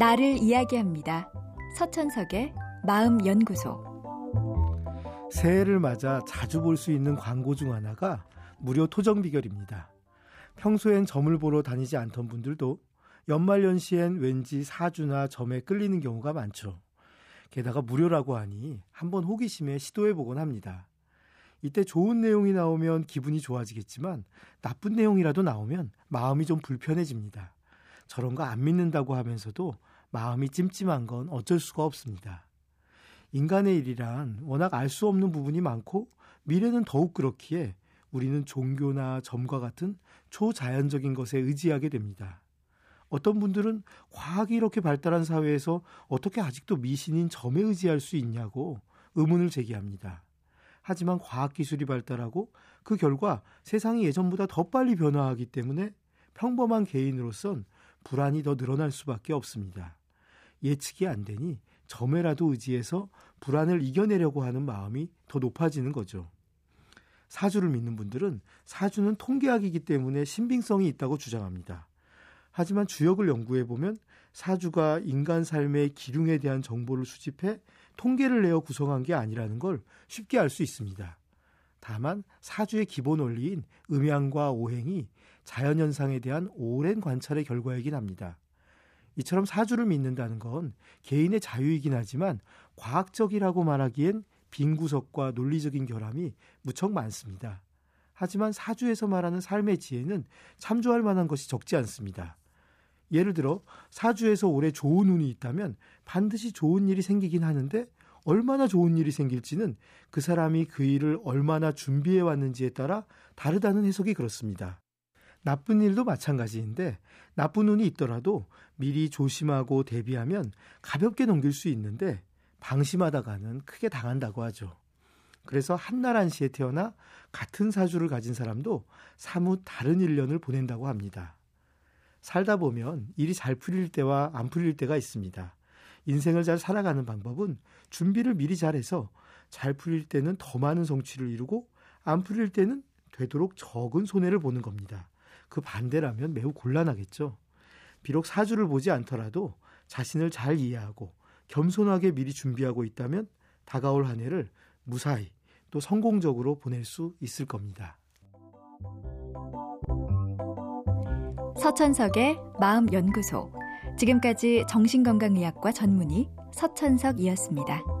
나를 이야기합니다. 서천석의 마음연구소. 새해를 맞아 자주 볼 수 있는 광고 중 하나가 무료 토정 비결입니다. 평소엔 점을 보러 다니지 않던 분들도 연말연시엔 왠지 사주나 점에 끌리는 경우가 많죠. 게다가 무료라고 하니 한번 호기심에 시도해보곤 합니다. 이때 좋은 내용이 나오면 기분이 좋아지겠지만 나쁜 내용이라도 나오면 마음이 좀 불편해집니다. 저런 거 안 믿는다고 하면서도 마음이 찜찜한 건 어쩔 수가 없습니다. 인간의 일이란 워낙 알 수 없는 부분이 많고 미래는 더욱 그렇기에 우리는 종교나 점과 같은 초자연적인 것에 의지하게 됩니다. 어떤 분들은 과학이 이렇게 발달한 사회에서 어떻게 아직도 미신인 점에 의지할 수 있냐고 의문을 제기합니다. 하지만 과학기술이 발달하고 그 결과 세상이 예전보다 더 빨리 변화하기 때문에 평범한 개인으로선 불안이 더 늘어날 수밖에 없습니다. 예측이 안 되니 점에라도 의지해서 불안을 이겨내려고 하는 마음이 더 높아지는 거죠. 사주를 믿는 분들은 사주는 통계학이기 때문에 신빙성이 있다고 주장합니다. 하지만 주역을 연구해 보면 사주가 인간 삶의 기륭에 대한 정보를 수집해 통계를 내어 구성한 게 아니라는 걸 쉽게 알 수 있습니다. 다만 사주의 기본 원리인 음양과 오행이 자연현상에 대한 오랜 관찰의 결과이긴 합니다. 이처럼 사주를 믿는다는 건 개인의 자유이긴 하지만 과학적이라고 말하기엔 빈 구석과 논리적인 결함이 무척 많습니다. 하지만 사주에서 말하는 삶의 지혜는 참조할 만한 것이 적지 않습니다. 예를 들어 사주에서 올해 좋은 운이 있다면 반드시 좋은 일이 생기긴 하는데 얼마나 좋은 일이 생길지는 그 사람이 그 일을 얼마나 준비해 왔는지에 따라 다르다는 해석이 그렇습니다. 나쁜 일도 마찬가지인데 나쁜 운이 있더라도 미리 조심하고 대비하면 가볍게 넘길 수 있는데 방심하다가는 크게 당한다고 하죠. 그래서 한나란 시에 태어나 같은 사주를 가진 사람도 사뭇 다른 일년을 보낸다고 합니다. 살다 보면 일이 잘 풀릴 때와 안 풀릴 때가 있습니다. 인생을 잘 살아가는 방법은 준비를 미리 잘해서 잘 풀릴 때는 더 많은 성취를 이루고 안 풀릴 때는 되도록 적은 손해를 보는 겁니다. 그 반대라면 매우 곤란하겠죠. 비록 사주를 보지 않더라도 자신을 잘 이해하고 겸손하게 미리 준비하고 있다면 다가올 한 해를 무사히 또 성공적으로 보낼 수 있을 겁니다. 서천석의 마음연구소. 지금까지 정신건강의학과 전문의 서천석이었습니다.